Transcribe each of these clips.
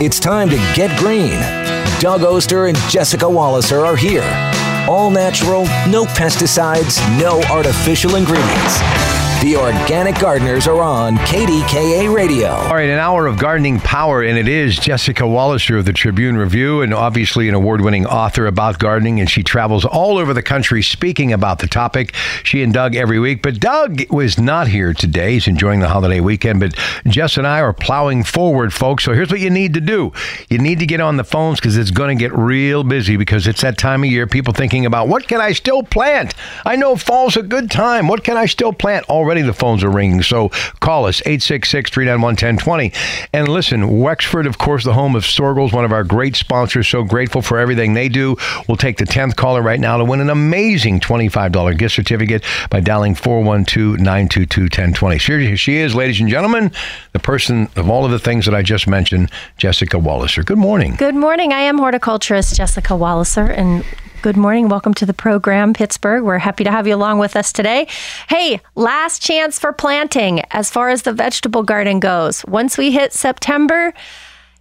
It's time to get green. Doug Oster and Jessica Walliser are here. All natural, no pesticides, no artificial ingredients. The Organic Gardeners are on KDKA Radio. All right, an hour of gardening power, and it is Jessica Walliser of the Tribune Review, and obviously an award winning author about gardening. And she travels all over the country speaking about the topic. She and Doug every week. But Doug was not here today. He's enjoying the holiday weekend. But Jess and I are plowing forward, folks. So here's what you need to do you need to get on the phones because it's going to get real busy because it's that time of year. People thinking about what can I still plant? I know fall's a good time. What can I still plant? Already the phones are ringing. So call us 866 391 1020. And listen, Wexford, of course, the home of Soergel's, one of our great sponsors. So grateful for everything they do. We'll take the 10th caller right now to win an amazing $25 gift certificate by dialing 412 922 1020. Here she is, ladies and gentlemen, the person of all of the things that I just mentioned, Jessica Walliser. Good morning. Good morning. I am horticulturist Jessica Walliser, and Good morning. Welcome to the program, Pittsburgh. We're happy to have you along with us today. Hey, last chance for planting as far as the vegetable garden goes. Once we hit September,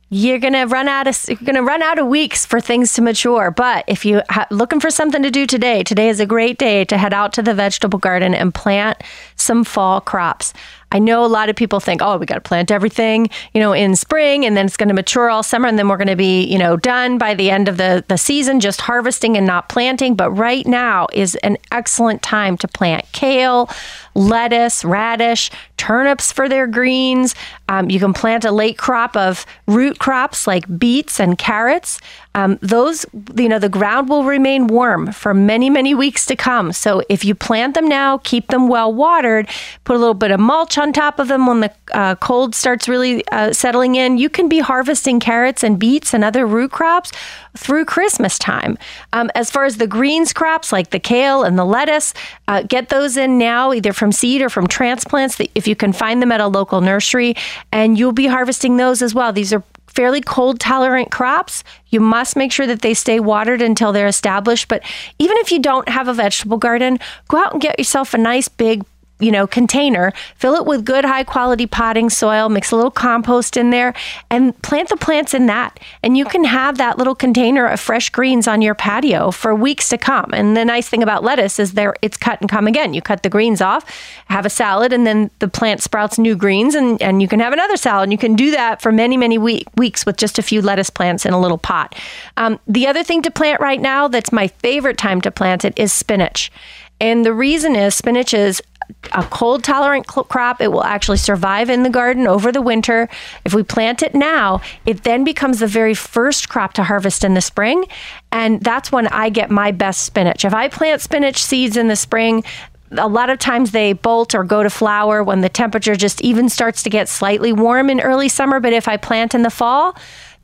you're gonna run out of you're gonna run out of weeks for things to mature. But if you are looking for something to do today, today is a great day to head out to the vegetable garden and plant some fall crops. I know a lot of people think, oh, we got to plant everything, you know, in spring and then it's going to mature all summer and then we're going to be, you know, done by the end of the, the season, just harvesting and not planting. But right now is an excellent time to plant kale, lettuce, radish, turnips for their greens. Um, you can plant a late crop of root crops like beets and carrots. Um, those, you know, the ground will remain warm for many, many weeks to come. So if you plant them now, keep them well watered, put a little bit of mulch on top of them when the uh, cold starts really uh, settling in, you can be harvesting carrots and beets and other root crops through Christmas time. Um, as far as the greens crops like the kale and the lettuce, uh, get those in now, either from seed or from transplants, if you can find them at a local nursery, and you'll be harvesting those as well. These are fairly cold tolerant crops. You must make sure that they stay watered until they're established. But even if you don't have a vegetable garden, go out and get yourself a nice big you know, container, fill it with good high quality potting soil, mix a little compost in there, and plant the plants in that. And you can have that little container of fresh greens on your patio for weeks to come. And the nice thing about lettuce is there it's cut and come again. You cut the greens off, have a salad, and then the plant sprouts new greens and, and you can have another salad. And you can do that for many, many week, weeks with just a few lettuce plants in a little pot. Um, the other thing to plant right now that's my favorite time to plant it is spinach. And the reason is spinach is a cold tolerant crop. It will actually survive in the garden over the winter. If we plant it now, it then becomes the very first crop to harvest in the spring. And that's when I get my best spinach. If I plant spinach seeds in the spring, a lot of times they bolt or go to flower when the temperature just even starts to get slightly warm in early summer. But if I plant in the fall,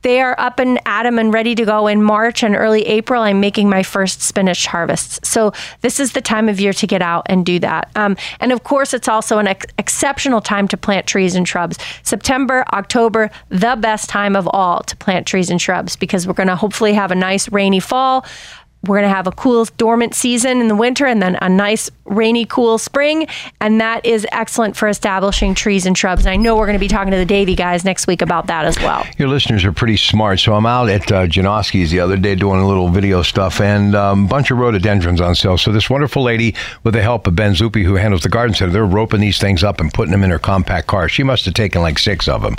they are up and at 'em and ready to go in March and early April. I'm making my first spinach harvests. So this is the time of year to get out and do that. Um, and of course, it's also an ex- exceptional time to plant trees and shrubs. September, October, the best time of all to plant trees and shrubs because we're going to hopefully have a nice rainy fall. We're going to have a cool dormant season in the winter and then a nice rainy, cool spring. And that is excellent for establishing trees and shrubs. And I know we're going to be talking to the Davy guys next week about that as well. Your listeners are pretty smart. So I'm out at uh, Janoski's the other day doing a little video stuff and a um, bunch of rhododendrons on sale. So this wonderful lady, with the help of Ben Zupi, who handles the garden center, they're roping these things up and putting them in her compact car. She must have taken like six of them.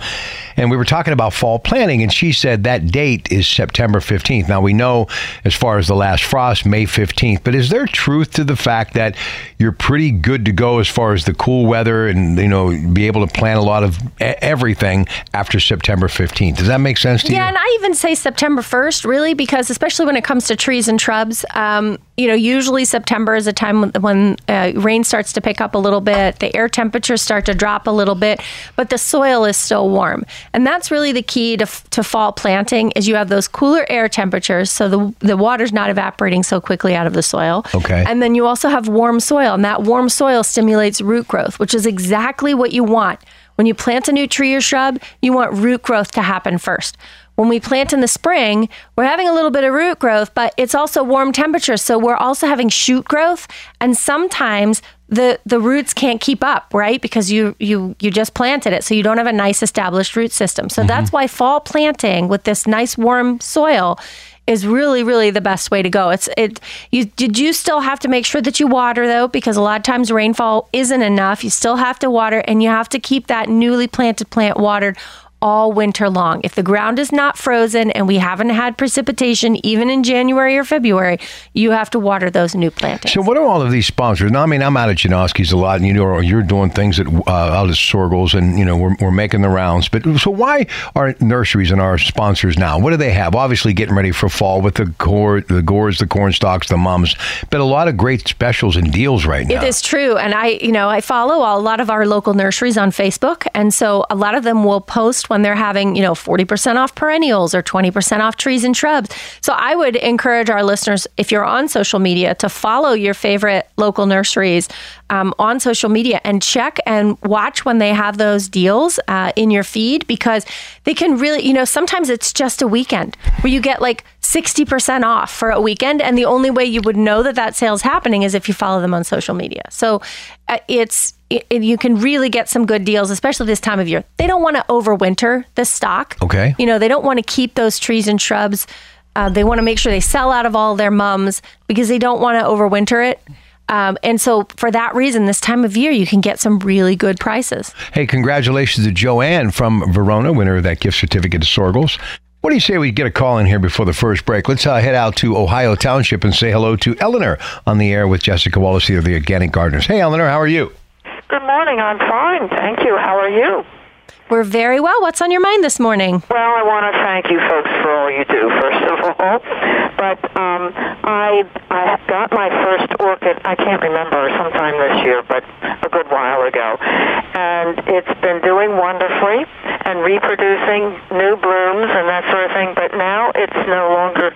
And we were talking about fall planting, and she said that date is September 15th. Now we know as far as the last last frost May 15th. But is there truth to the fact that you're pretty good to go as far as the cool weather and you know be able to plant a lot of everything after September 15th? Does that make sense to yeah, you? Yeah, and I even say September 1st, really, because especially when it comes to trees and shrubs. Um, you know, usually September is a time when, when uh, rain starts to pick up a little bit, the air temperatures start to drop a little bit, but the soil is still warm. And that's really the key to, to fall planting is you have those cooler air temperatures, so the, the water's not evaporating so quickly out of the soil. Okay. And then you also have warm soil, and that warm soil stimulates root growth, which is exactly what you want. When you plant a new tree or shrub, you want root growth to happen first when we plant in the spring, we're having a little bit of root growth, but it's also warm temperatures. So we're also having shoot growth. And sometimes the, the roots can't keep up, right? Because you, you, you just planted it. So you don't have a nice established root system. So mm-hmm. that's why fall planting with this nice warm soil is really really the best way to go. It's it you did you still have to make sure that you water though because a lot of times rainfall isn't enough. You still have to water and you have to keep that newly planted plant watered all winter long. If the ground is not frozen and we haven't had precipitation even in January or February, you have to water those new plantings. So, what are all of these sponsors? Now, I mean, I'm out at Janoski's a lot, and you know, you're doing things at uh, out at Soergel's, and you know, we're, we're making the rounds. But so, why are nurseries and our sponsors now? What do they have? Obviously, getting ready for fall with the core, the gores, the corn stalks, the mums, but a lot of great specials and deals right now. It is true, and I, you know, I follow a lot of our local nurseries on Facebook, and so a lot of them will post when they're having, you know, 40% off perennials or 20% off trees and shrubs. So I would encourage our listeners, if you're on social media, to follow your favorite local nurseries um, on social media and check and watch when they have those deals uh, in your feed because they can really, you know, sometimes it's just a weekend where you get like 60% off for a weekend. And the only way you would know that that sale is happening is if you follow them on social media. So uh, it's, it, you can really get some good deals, especially this time of year. They don't want to overwinter the stock. Okay. You know, they don't want to keep those trees and shrubs. Uh, they want to make sure they sell out of all their mums because they don't want to overwinter it. Um, and so, for that reason, this time of year, you can get some really good prices. Hey, congratulations to Joanne from Verona, winner of that gift certificate to Soergel's. What do you say we get a call in here before the first break? Let's uh, head out to Ohio Township and say hello to Eleanor on the air with Jessica Walliser of the Organic Gardeners. Hey, Eleanor, how are you? Good morning. I'm fine. Thank you. How are you? We're very well. What's on your mind this morning? Well, I want to thank you folks for all you do, first of. But um, I I got my first orchid. I can't remember sometime this year, but a good while ago, and it's been doing wonderfully and reproducing new blooms and that sort of thing. But now it's no longer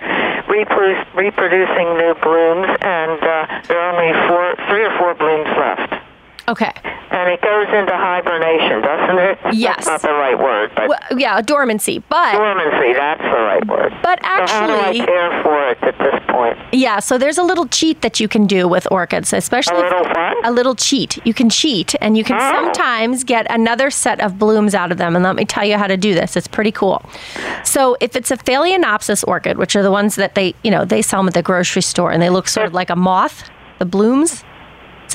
reproducing new blooms, and uh, there are only four, three or four blooms left. Okay. And it goes into hibernation, doesn't it? Yes. That's not the right word, but well, yeah, dormancy. But dormancy, that's the right word. But actually, so how do I care for it at this point? Yeah, so there's a little cheat that you can do with orchids, especially a little what? A little cheat. You can cheat, and you can oh. sometimes get another set of blooms out of them. And let me tell you how to do this. It's pretty cool. So if it's a Phalaenopsis orchid, which are the ones that they, you know, they sell them at the grocery store, and they look sort of like a moth, the blooms.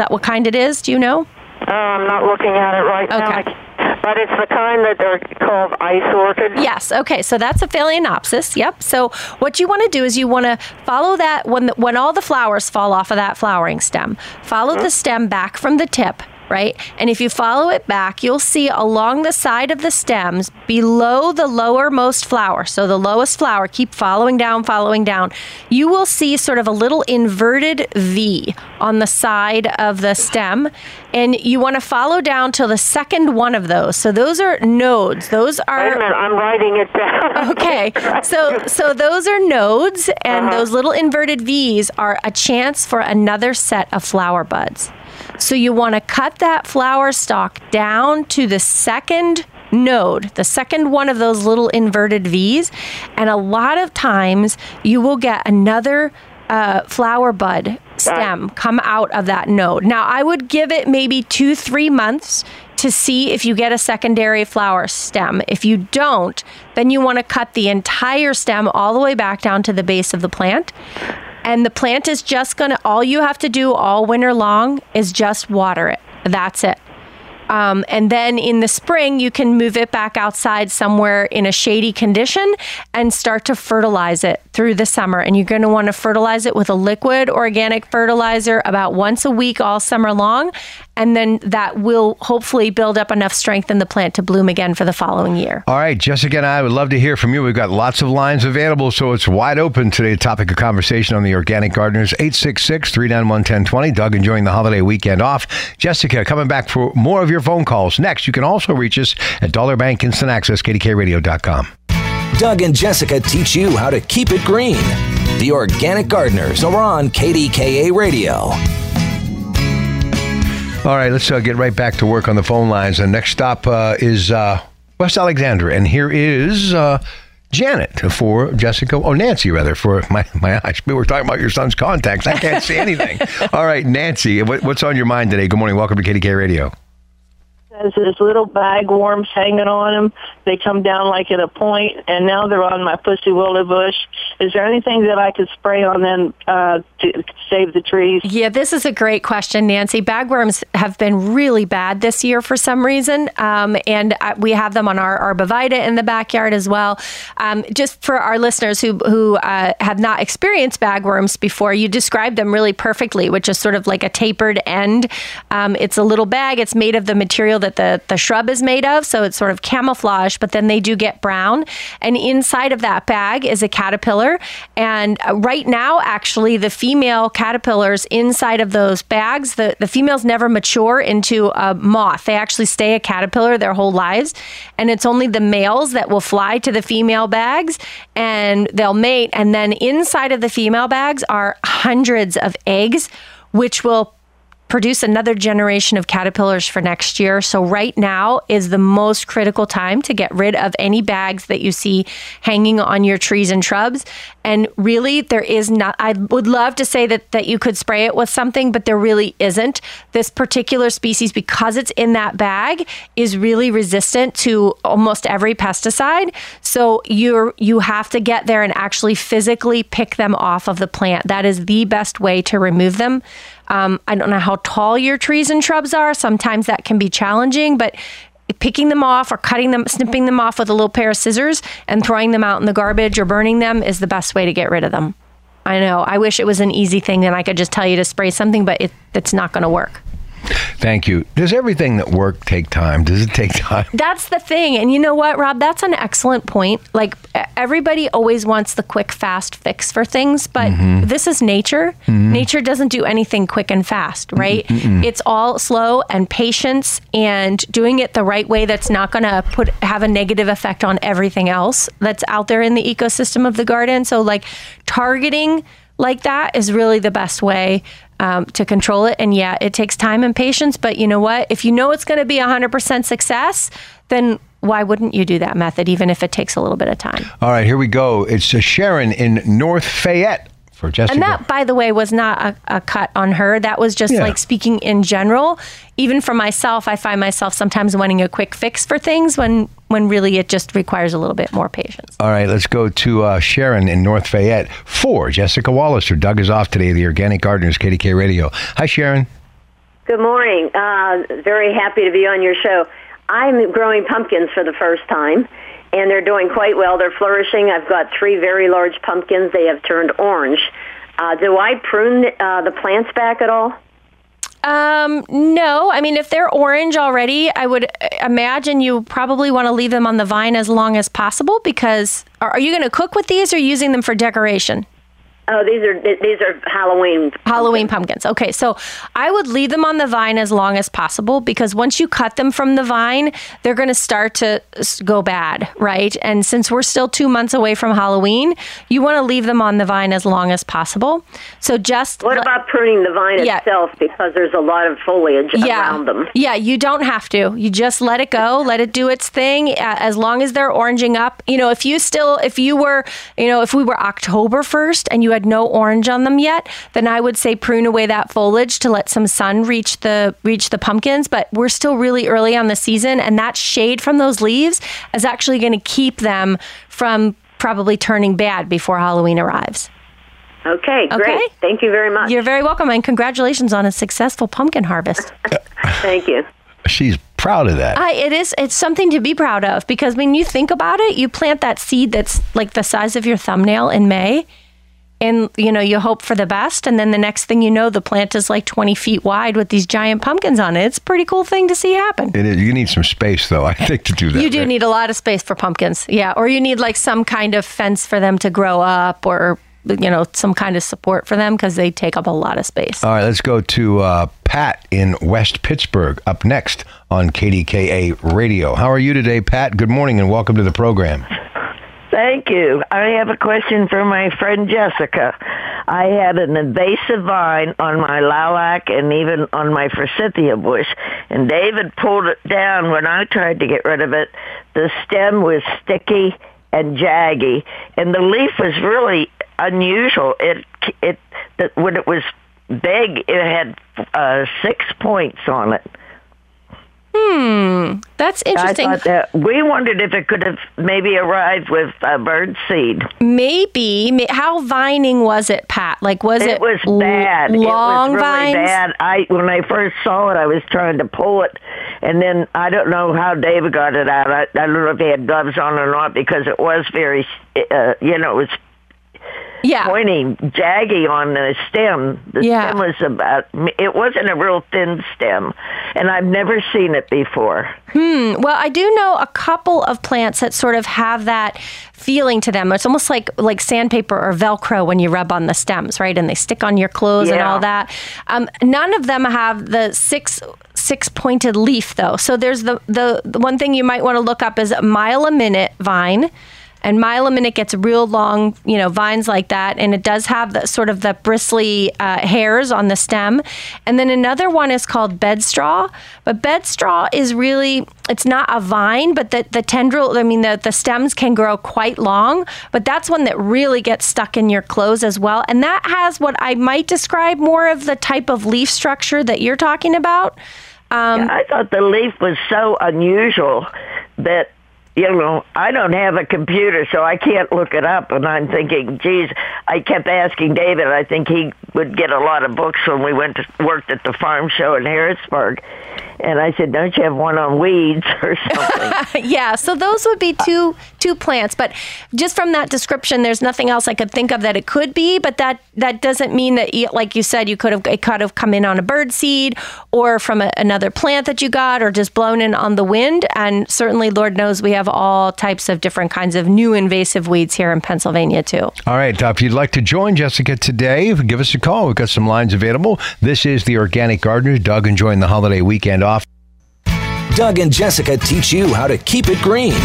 Is that what kind it is? Do you know? Oh, I'm not looking at it right okay. now. But it's the kind that they're called ice orchids. Yes. Okay. So that's a phalaenopsis. Yep. So what you want to do is you want to follow that when the, when all the flowers fall off of that flowering stem. Follow mm-hmm. the stem back from the tip right? And if you follow it back, you'll see along the side of the stems below the lowermost flower, so the lowest flower, keep following down, following down, you will see sort of a little inverted V on the side of the stem. And you want to follow down to the second one of those. So those are nodes. Those are. Wait a minute, I'm writing it down. okay. So so those are nodes, and uh-huh. those little inverted V's are a chance for another set of flower buds. So you want to cut that flower stalk down to the second node, the second one of those little inverted V's. And a lot of times you will get another uh, flower bud stem come out of that node. Now, I would give it maybe two, three months to see if you get a secondary flower stem. If you don't, then you want to cut the entire stem all the way back down to the base of the plant and the plant is just going to, all you have to do all winter long is just water it. That's it. Um, and then in the spring, you can move it back outside somewhere in a shady condition and start to fertilize it through the summer. And you're going to want to fertilize it with a liquid organic fertilizer about once a week all summer long. And then that will hopefully build up enough strength in the plant to bloom again for the following year. All right, Jessica and I would love to hear from you. We've got lots of lines available, so it's wide open today. Topic of conversation on the Organic Gardeners 866 391 1020. Doug enjoying the holiday weekend off. Jessica coming back for more of your phone calls. Next, you can also reach us at Dollar Bank Instant Access, KDKARadio.com. Doug and Jessica teach you how to keep it green. The Organic Gardeners are on KDKA Radio. All right, let's uh, get right back to work on the phone lines. And next stop uh, is uh, West Alexandria. And here is uh, Janet for Jessica, or Nancy rather, for my, my eyes. We were talking about your son's contacts. I can't see anything. All right, Nancy, what, what's on your mind today? Good morning. Welcome to KDKA Radio. There's this little bagworms hanging on them. They come down like at a point, and now they're on my pussy willow bush. Is there anything that I could spray on them uh, to save the trees? Yeah, this is a great question, Nancy. Bagworms have been really bad this year for some reason, um, and uh, we have them on our arborvitae in the backyard as well. Um, just for our listeners who who uh, have not experienced bagworms before, you described them really perfectly, which is sort of like a tapered end. Um, it's a little bag. It's made of the material that the, the shrub is made of. So it's sort of camouflage, but then they do get brown. And inside of that bag is a caterpillar. And uh, right now, actually, the female caterpillars inside of those bags, the, the females never mature into a moth. They actually stay a caterpillar their whole lives. And it's only the males that will fly to the female bags and they'll mate. And then inside of the female bags are hundreds of eggs, which will produce another generation of caterpillars for next year. So, right now is the most critical time to get rid of any bags that you see hanging on your trees and shrubs. And really, there is not, I would love to say that, that you could spray it with something, but there really isn't. This particular species, because it's in that bag, is really resistant to almost every pesticide. So, you're, you have to get there and actually physically pick them off of the plant. That is the best way to remove them. Um, I don't know how tall your trees and shrubs are. Sometimes that can be challenging, but picking them off or cutting them, snipping them off with a little pair of scissors and throwing them out in the garbage or burning them is the best way to get rid of them. I know. I wish it was an easy thing that I could just tell you to spray something, but it, it's not going to work. Thank you. Does everything that work take time? Does it take time? That's the thing. And you know what, Rob? That's an excellent point. Like everybody always wants the quick, fast fix for things, but mm-hmm. this is nature. Mm-hmm. Nature doesn't do anything quick and fast, right? Mm-mm. It's all slow and patience and doing it the right way that's not going to put have a negative effect on everything else that's out there in the ecosystem of the garden. So like targeting like that is really the best way um, to control it. And yeah, it takes time and patience. But you know what? If you know it's going to be 100% success, then why wouldn't you do that method, even if it takes a little bit of time? All right, here we go. It's uh, Sharon in North Fayette for Jessica. And that, by the way, was not a, a cut on her. That was just yeah. like speaking in general. Even for myself, I find myself sometimes wanting a quick fix for things when when really it just requires a little bit more patience. All right, let's go to uh, Sharon in North Fayette for Jessica Walliser. Her Doug is off today. The Organic Gardeners, KDKA Radio. Hi, Sharon. Good morning. Uh, very happy to be on your show. I'm growing pumpkins for the first time and they're doing quite well. They're flourishing. I've got three very large pumpkins. They have turned orange. Uh, do I prune uh, the plants back at all? Um, no. I mean, if they're orange already, I would imagine you probably want to leave them on the vine as long as possible because are, are you going to cook with these or using them for decoration? Oh, these are these are Halloween pumpkins. Halloween pumpkins. Okay, so I would leave them on the vine as long as possible because once you cut them from the vine, they're going to start to go bad, right? And since we're still 2 months away from Halloween, you want to leave them on the vine as long as possible. So just What about pruning the vine yeah. itself because there's a lot of foliage yeah. around them? Yeah, you don't have to. You just let it go, let it do its thing as long as they're oranging up. You know, if you still if you were, you know, if we were October 1st and you had had no orange on them yet, then I would say prune away that foliage to let some sun reach the reach the pumpkins. But we're still really early on the season, and that shade from those leaves is actually going to keep them from probably turning bad before Halloween arrives. Okay, great. Okay? Thank you very much. You're very welcome, and congratulations on a successful pumpkin harvest. Thank you. She's proud of that. I, it is. It's something to be proud of because when you think about it, you plant that seed that's like the size of your thumbnail in May, and you know you hope for the best, and then the next thing you know, the plant is like twenty feet wide with these giant pumpkins on it. It's a pretty cool thing to see happen. It is. You need some space, though, I think, to do that. You do right? need a lot of space for pumpkins, yeah, or you need like some kind of fence for them to grow up, or you know some kind of support for them because they take up a lot of space. All right, let's go to uh, Pat in West Pittsburgh up next on KDKA Radio. How are you today, Pat? Good morning and welcome to the program. Thank you. I have a question for my friend Jessica. I had an invasive vine on my lilac and even on my forsythia bush, and David pulled it down when I tried to get rid of it. The stem was sticky and jaggy, and the leaf was really unusual. It it that when it was big, it had uh, six points on it. Hmm, that's interesting. That we wondered if it could have maybe arrived with uh, bird seed. Maybe. How vining was it, Pat? Like, was it? It was bad. Long it was really vines. bad. I when I first saw it, I was trying to pull it, and then I don't know how David got it out. I, I don't know if he had gloves on or not because it was very, uh, you know, it was Yeah. pointy, jaggy on the stem. The Yeah. stem was about. It wasn't a real thin stem, and I've never seen it before. Hmm. Well, I do know a couple of plants that sort of have that feeling to them. It's almost like like sandpaper or Velcro when you rub on the stems, right? And they stick on your clothes and all that. Um, none of them have the six six pointed leaf though. So there's the, the the one thing you might want to look up is a mile a minute vine. And mile a minute gets real long, you know, vines like that, and it does have the sort of the bristly uh, hairs on the stem. And then another one is called bedstraw, but bedstraw is really it's not a vine, but the the tendril, I mean, the the stems can grow quite long, but that's one that really gets stuck in your clothes as well, and that has what I might describe more of the type of leaf structure that you're talking about. Um, I thought the leaf was so unusual that you know I don't have a computer, so I can't look it up. And I'm thinking, geez, I kept asking David. I think he would get a lot of books when we went to worked at the farm show in Harrisburg. And I said, "Don't you have one on weeds or something?" yeah, so those would be two two plants, but just from that description, there's nothing else I could think of that it could be. But that that doesn't mean that, like you said, you could have it could have come in on a bird seed or from a, another plant that you got, or just blown in on the wind. And certainly, Lord knows we have all types of different kinds of new invasive weeds here in Pennsylvania too. All right. Uh, if you'd like to join Jessica today, give us a call. We've got some lines available. This is the Organic Gardeners. Doug enjoying the holiday weekend off. Doug and Jessica teach you how to keep it green.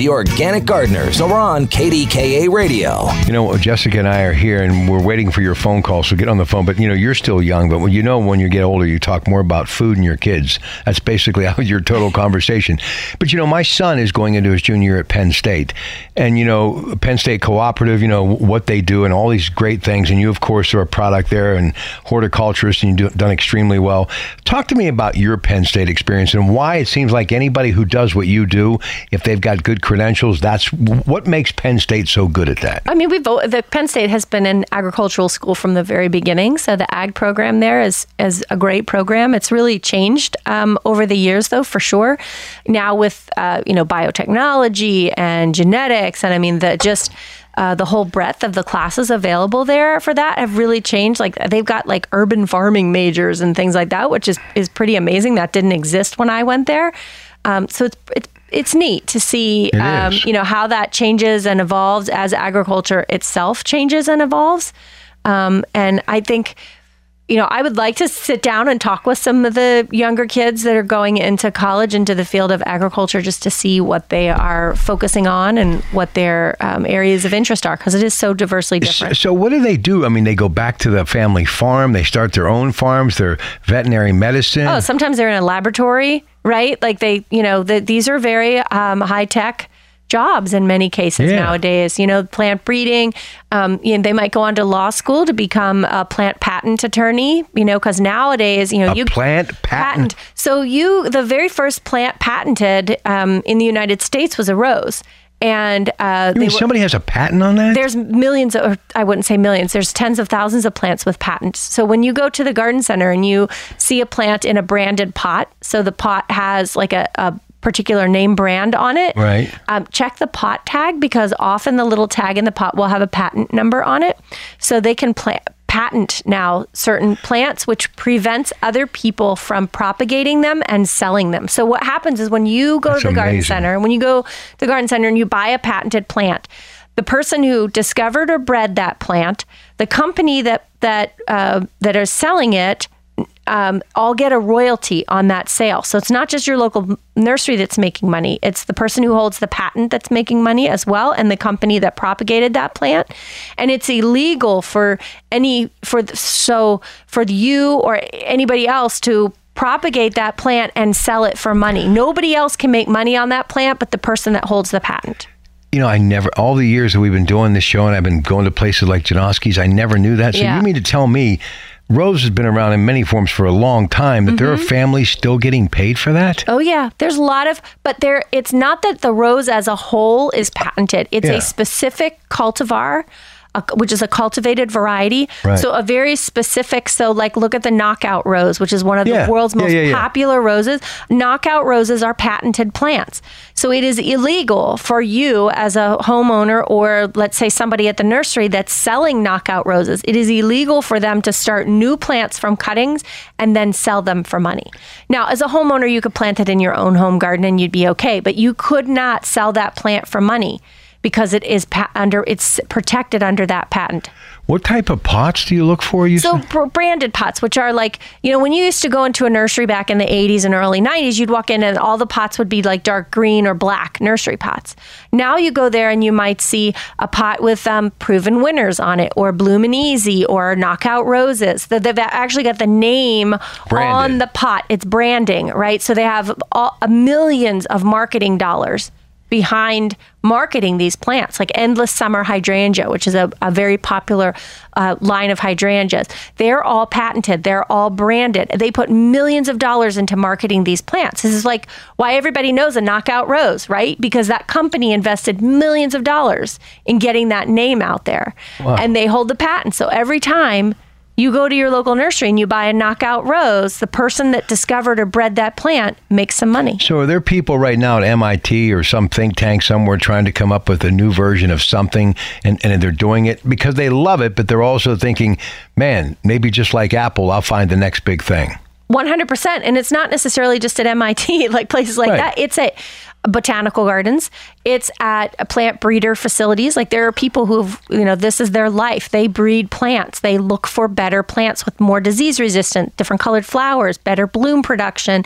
The Organic Gardeners are on KDKA Radio. You know, Jessica and I are here and we're waiting for your phone call, so get on the phone. But, you know, you're still young, but you know when you get older, you talk more about food and your kids. That's basically your total conversation. But, you know, my son is going into his junior year at Penn State. And, you know, Penn State Cooperative, you know, what they do and all these great things. And you, of course, are a product there and horticulturist and you've done extremely well. Talk to me about your Penn State experience and why it seems like anybody who does what you do, if they've got good credentials, that's what makes Penn State so good at that. I mean, we vote. The Penn State has been an agricultural school from the very beginning, so the ag program there is is a great program. It's really changed um, over the years, though, for sure. Now with uh, you know biotechnology and genetics, and I mean the just. Uh, the whole breadth of the classes available there for that have really changed. Like they've got like urban farming majors and things like that, which is is pretty amazing. That didn't exist when I went there. Um, so it's it's it's neat to see um, you know how that changes and evolves as agriculture itself changes and evolves um, and i think you know i would like to sit down and talk with some of the younger kids that are going into college into the field of agriculture just to see what they are focusing on and what their um, areas of interest are because it is so diversely different So what do they do? I mean, they go back to the family farm. They start their own farms. They're veterinary medicine. Oh, sometimes they're in a laboratory, right? Like they, you know, the, these are very um, high tech jobs in many cases Yeah. nowadays. You know, plant breeding. Um, you know, they might go on to law school to become a plant patent attorney. You know, because nowadays, you know, A you plant patent? So you, the very first plant patented um, in the United States was a rose. And uh, You mean somebody has a patent on that? there's millions, or I wouldn't say millions, there's tens of thousands of plants with patents. So when you go to the garden center and you see a plant in a branded pot, so the pot has like a, a particular name brand on it, Right. um, check the pot tag because often the little tag in the pot will have a patent number on it. So they can plant. Patent now certain plants, which prevents other people from propagating them and selling them. So, what happens is when you go That's to the garden amazing. center, when you go to the garden center and you buy a patented plant, the person who discovered or bred that plant, the company that that uh, that is selling it, um, all get a royalty on that sale. So it's not just your local nursery that's making money; it's the person who holds the patent that's making money as well, and the company that propagated that plant. And it's illegal for any for the, so for you or anybody else to propagate that plant and sell it for money. Nobody else can make money on that plant but the person that holds the patent. You know, I never, all the years that we've been doing this show and I've been going to places like Janoski's, I never knew that. So Yeah. you mean to tell me Rose has been around in many forms for a long time, that there are families still getting paid for that? Mm-hmm. Oh yeah, there's a lot of, but there. It's not that the rose as a whole is patented. It's Yeah. a specific cultivar. A, which is a cultivated variety. Right. So a very specific. So like, look at the knockout rose, which is one of Yeah. the world's Yeah, most yeah, popular roses. Knockout roses are patented plants. So it is illegal for you as a homeowner or let's say somebody at the nursery that's selling knockout roses. It is illegal for them to start new plants from cuttings and then sell them for money. Now, as a homeowner, you could plant it in your own home garden and you'd be okay, but you could not sell that plant for money because it is pa- under it's protected under that patent. What type of pots do you look for? You So said? branded pots, which are like, you know, when you used to go into a nursery back in the 80s and early 90s, you'd walk in and all the pots would be like dark green or black nursery pots. Now you go there and you might see a pot with um, proven winners on it or Bloomin' Easy or Knockout Roses. That They've actually got the name Branded. on the pot. It's branding, right? So they have all, millions of marketing dollars behind marketing these plants, like Endless Summer Hydrangea, which is a, a very popular uh, line of hydrangeas. They're all patented, they're all branded. They put millions of dollars into marketing these plants. This is like why everybody knows a knockout rose, right? Because that company invested millions of dollars in getting that name out there. And they hold the patent. So every time you go to your local nursery and you buy a knockout rose, the person that discovered or bred that plant makes some money. So are there people right now at MIT or some think tank somewhere trying to come up with a new version of something and, and they're doing it because they love it, but they're also thinking, man, maybe just like Apple, I'll find the next big thing. 100% and it's not necessarily just at MIT like places like Right. that. It's at botanical gardens. It's at plant breeder facilities. Like there are people who've you know this is their life. They breed plants. They look for better plants with more disease resistant different colored flowers better bloom production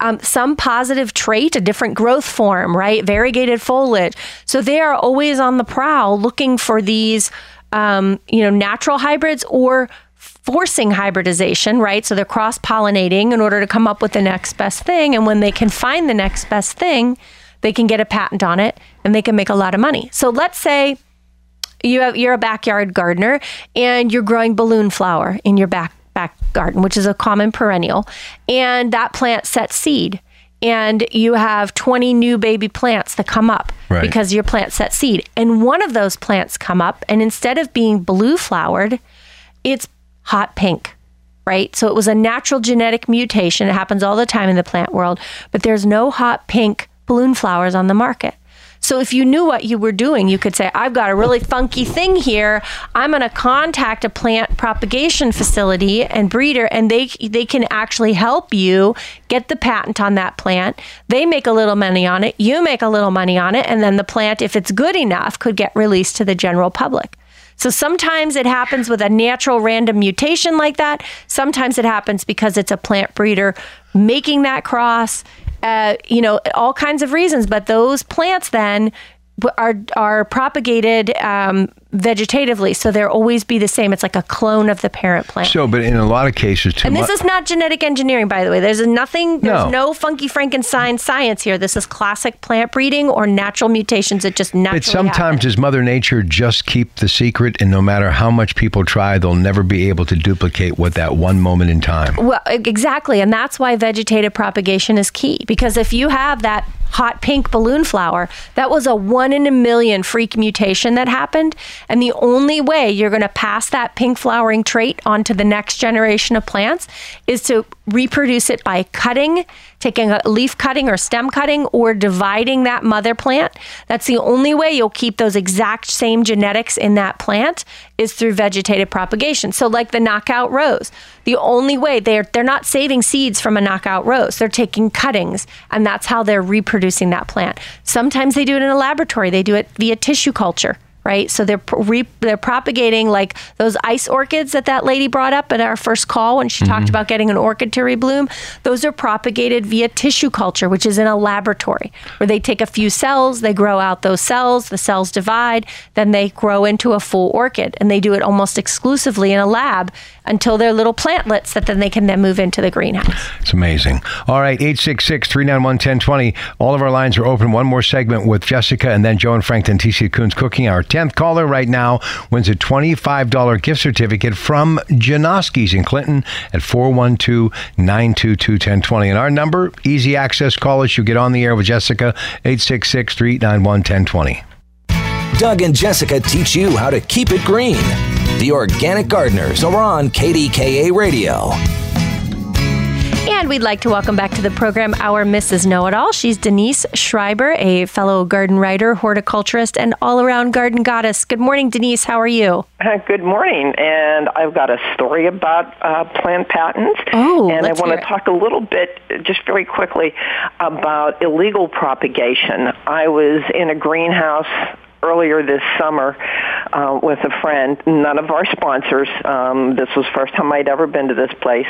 um, some positive trait a different growth form right? Variegated foliage. So they are always on the prowl looking for these um, you know natural hybrids or forcing hybridization, right? So they're cross pollinating in order to come up with the next best thing. And when they can find the next best thing, they can get a patent on it and they can make a lot of money. So let's say you have you're a backyard gardener and you're growing balloon flower in your back back garden, which is a common perennial, and that plant sets seed. And you have 20 new baby plants that come up Right. because your plant set seed. And one of those plants come up, and instead of being blue flowered, it's hot pink, right? So it was a natural genetic mutation. It happens all the time in the plant world, but there's no hot pink balloon flowers on the market. So if you knew what you were doing, you could say, I've got a really funky thing here. I'm going to contact a plant propagation facility and breeder and they they can actually help you get the patent on that plant. They make a little money on it, you make a little money on it, and then the plant if it's good enough could get released to the general public. So sometimes it happens with a natural random mutation like that. Sometimes it happens because it's a plant breeder making that cross. Uh, you know, all kinds of reasons. But those plants then are are propagated um, vegetatively, so they'll always be the same. It's like a clone of the parent plant. So, but in a lot of cases, too and this mu- is not genetic engineering, by the way. There's nothing. There's No. no, funky Frankenstein science here. This is classic plant breeding or natural mutations that just naturally. But sometimes happen. does Mother Nature just keep the secret, and no matter how much people try, they'll never be able to duplicate what that one moment in time. Well, exactly. And that's why vegetative propagation is key. Because if you have that hot pink balloon flower, that was a one in a million freak mutation that happened. And the only way you're going to pass that pink flowering trait onto the next generation of plants is to reproduce it by cutting, taking a leaf cutting or stem cutting, or dividing that mother plant. That's the only way you'll keep those exact same genetics in that plant is through vegetative propagation. So, like the knockout rose, the only way they're they're not saving seeds from a knockout rose. They're taking cuttings, and that's how they're reproducing that plant. Sometimes they do it in a laboratory. They do it via tissue culture right? So they're re- they're propagating like those ice orchids that that lady brought up at our first call when she talked mm-hmm. about getting an orchid to rebloom. Those are propagated via tissue culture, which is in a laboratory where they take a few cells, they grow out those cells, the cells divide, then they grow into a full orchid, and they do it almost exclusively in a lab until they're little plantlets that then they can then move into the greenhouse. It's amazing. All right, 866 391 1020. All of our lines are open. One more segment with Jessica and then Joe and Frank and TC Coons Cooking Hour. 10th caller right now wins a $25 gift certificate from Janoski's in Clinton at 412 922 1020. And our number, easy access call us. You get on the air with Jessica, 866 391 1020. Doug and Jessica teach you how to keep it green. The Organic Gardeners are on KDKA Radio. And we'd like to welcome back to the program our Mrs. Know It All. She's Denise Schreiber, a fellow garden writer, horticulturist, and all around garden goddess. Good morning, Denise. How are you? Uh, Good morning, and I've got a story about uh, plant patents. Oh, and I want to talk a little bit, just very quickly, about illegal propagation. I was in a greenhouse earlier this summer uh, with a friend. None of our sponsors. Um, this was first time I'd ever been to this place.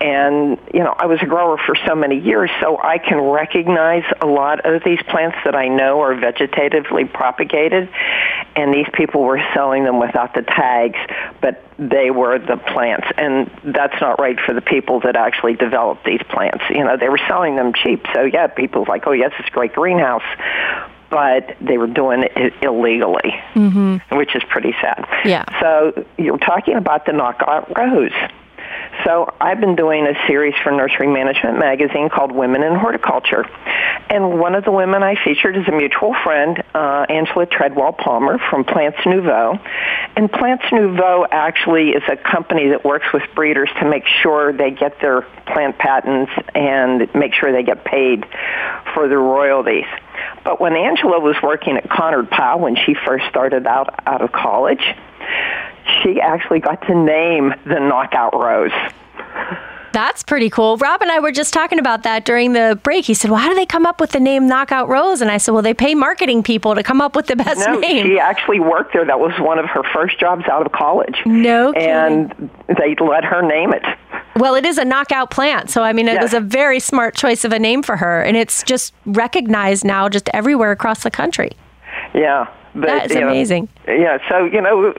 And, you know, I was a grower for so many years, so I can recognize a lot of these plants that I know are vegetatively propagated. And these people were selling them without the tags, but they were the plants. And that's not right for the people that actually developed these plants. You know, they were selling them cheap. So, yeah, people like, oh, yes, it's a great greenhouse but they were doing it illegally, mm-hmm. which is pretty sad. Yeah. So you're talking about the knockout rose. So I've been doing a series for Nursery Management Magazine called Women in Horticulture. And one of the women I featured is a mutual friend, uh, Angela Treadwell Palmer from Plants Nouveau. And Plants Nouveau actually is a company that works with breeders to make sure they get their plant patents and make sure they get paid for their royalties. But when Angela was working at Conard Pyle when she first started out out of college, she actually got to name the knockout rose. That's pretty cool. Rob and I were just talking about that during the break. He said, Well, how do they come up with the name Knockout Rose? And I said, Well, they pay marketing people to come up with the best No, name. she actually worked there. That was one of her first jobs out of college. No kidding. And they let her name it. Well, it is a knockout plant. So, I mean, it Yes. was a very smart choice of a name for her. And it's just recognized now just everywhere across the country. Yeah. But, That is you know, amazing. yeah, so, you know,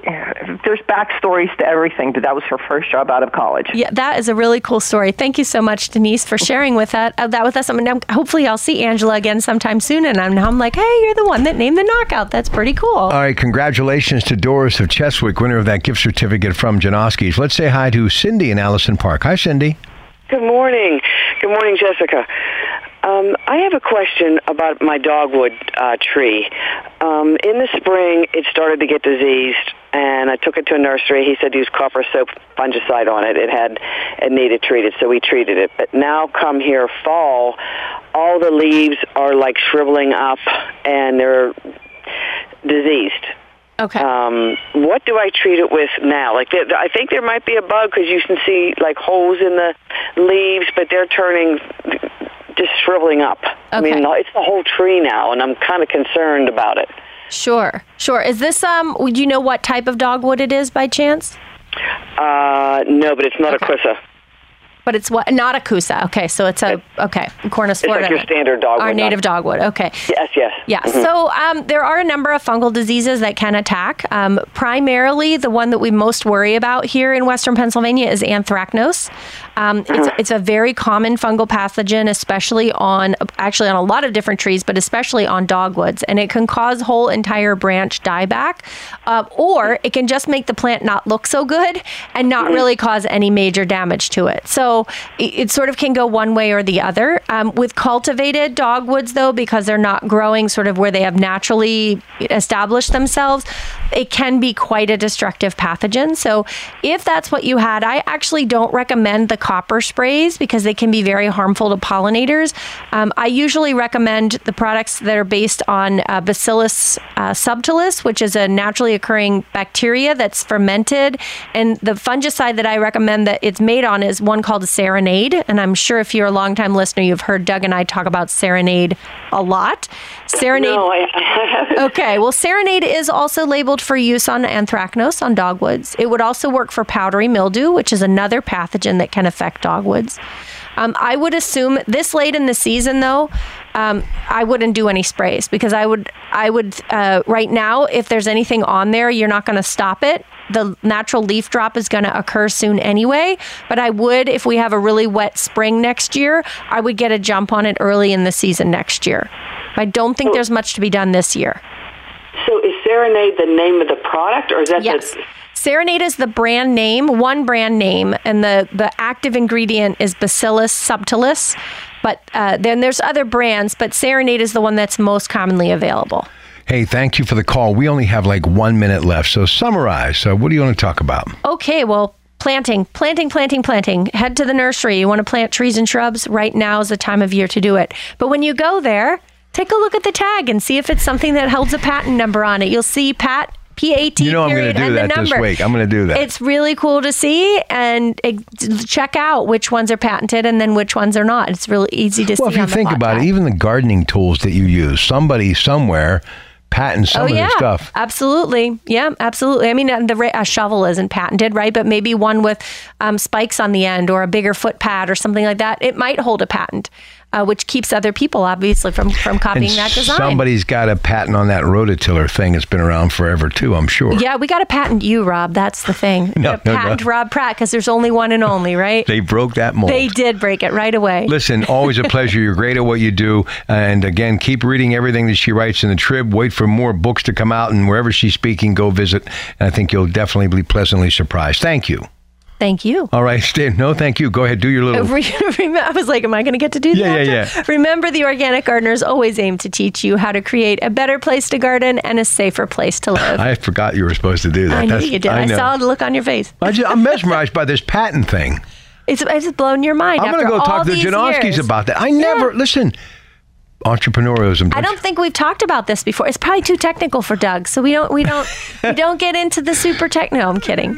there's backstories to everything, but that was her first job out of college. Yeah, that is a really cool story. Thank you so much, Denise, for sharing with that, uh, that with us. I mean, I'm- hopefully, I'll see Angela again sometime soon. And I'm, now I'm like, hey, you're the one that named the knockout. That's pretty cool. All right, congratulations to Doris of Cheswick, winner of that gift certificate from Janoski's. Let's say hi to Cindy in Allison Park. Hi, Cindy. Good morning. Good morning, Jessica. Um, I have a question about my dogwood uh, tree. Um, in the spring, it started to get diseased, and I took it to a nursery. He said to use copper soap fungicide on it. It had it needed treated, so we treated it. But now, come here fall, all the leaves are like shriveling up, and they're diseased. Okay. Um, what do I treat it with now? Like, there, I think there might be a bug because you can see like holes in the leaves, but they're turning just shriveling up. I mean, it's the whole tree now, and I'm kind of concerned about it. Sure, sure. Is this um? Do you know what type of dogwood it is by chance? Uh, no, but it's not Okay. a Kousa. But it's what not a Kousa. Okay, so it's a okay Cornus It's Florida. like your standard dogwood. Our not- native dogwood. Okay. Yes, yes. Yeah. Mhm. So um, there are a number of fungal diseases that can attack. Um, primarily, the one that we most worry about here in Western Pennsylvania is anthracnose. Um, it's, Uh-huh. it's a very common fungal pathogen, especially on actually on a lot of different trees, but especially on dogwoods, and it can cause whole entire branch dieback, uh, or it can just make the plant not look so good and not Mm-hmm. really cause any major damage to it. So it, it sort of can go one way or the other. Um, with cultivated dogwoods, though, because they're not growing sort of where they have naturally established themselves, it can be quite a destructive pathogen. So if that's what you had, I actually don't recommend the copper sprays because they can be very harmful to pollinators. Um, I usually recommend the products that are based on uh, Bacillus uh, subtilis, which is a naturally occurring bacteria that's fermented. And the fungicide that I recommend that it's made on is one called Serenade. And I'm sure if you're a longtime listener, you've heard Doug and I talk about Serenade a lot. Serenade. No, I, haven't. Okay, well, Serenade is also labeled for use on anthracnose on dogwoods. It would also work for powdery mildew, which is another pathogen that can affect dogwoods. Um, I would assume this late in the season, though, um, I wouldn't do any sprays because I would, I would, uh, right now, if there's anything on there, you're not going to stop it. The natural leaf drop is going to occur soon anyway. But I would, if we have a really wet spring next year, I would get a jump on it early in the season next year. I don't think there's much to be done this year. So is Serenade the name of the product, or is that Yes. the? Serenade is the brand name, one brand name, and the, the active ingredient is Bacillus subtilis. But uh, then there's other brands, but Serenade is the one that's most commonly available. Hey, thank you for the call. We only have like one minute left. So summarize. So what do you want to talk about? Okay, well, planting, planting, planting, planting. Head to the nursery. You want to plant trees and shrubs? Right now is the time of year to do it. But when you go there, take a look at the tag and see if it's something that holds a patent number on it. You'll see Pat. PAT You know I'm gonna do that this week. I'm gonna do that. It's really cool to see and check out which ones are patented and then which ones are not. It's really easy to Well, see. if you think about it, even the gardening tools that you use, somebody somewhere patents some oh of yeah, the stuff. absolutely. Yeah, absolutely. I mean, uh, the a shovel isn't patented, right? But maybe one with um, spikes on the end or a bigger foot pad or something like that, it might hold a patent, uh, which keeps other people obviously from from copying And that design. somebody's got a patent on that rototiller thing. It's been around forever too, I'm sure. yeah, we got to patent you, Rob. That's the thing. No, no, no. patent Rob Pratte because there's only one and only, right? They broke that mold. They did break it right away. Listen, always a pleasure. You're great at what you do. And again, keep reading everything that she writes in the Trib. Wait for more books to come out. And wherever she's speaking, go visit. And I think you'll definitely be pleasantly surprised. Thank you. Thank you. All right, Steve. No, thank you. Go ahead. Do your little. I was like, am I going to get to do Yeah, that? yeah, yeah. Remember, the organic gardeners always aim to teach you how to create a better place to garden and a safer place to live. I forgot you were supposed to do that. I knew you did. I, know. saw the look on your face. I just, I'm mesmerized by this patent thing. It's, it's blown your mind. I'm going to go talk to the Janoskis about that. I never, listen, entrepreneurialism. I don't think we've talked about this before. It's probably too technical for Doug, so we don't we don't we don't get into the super techno. I'm kidding.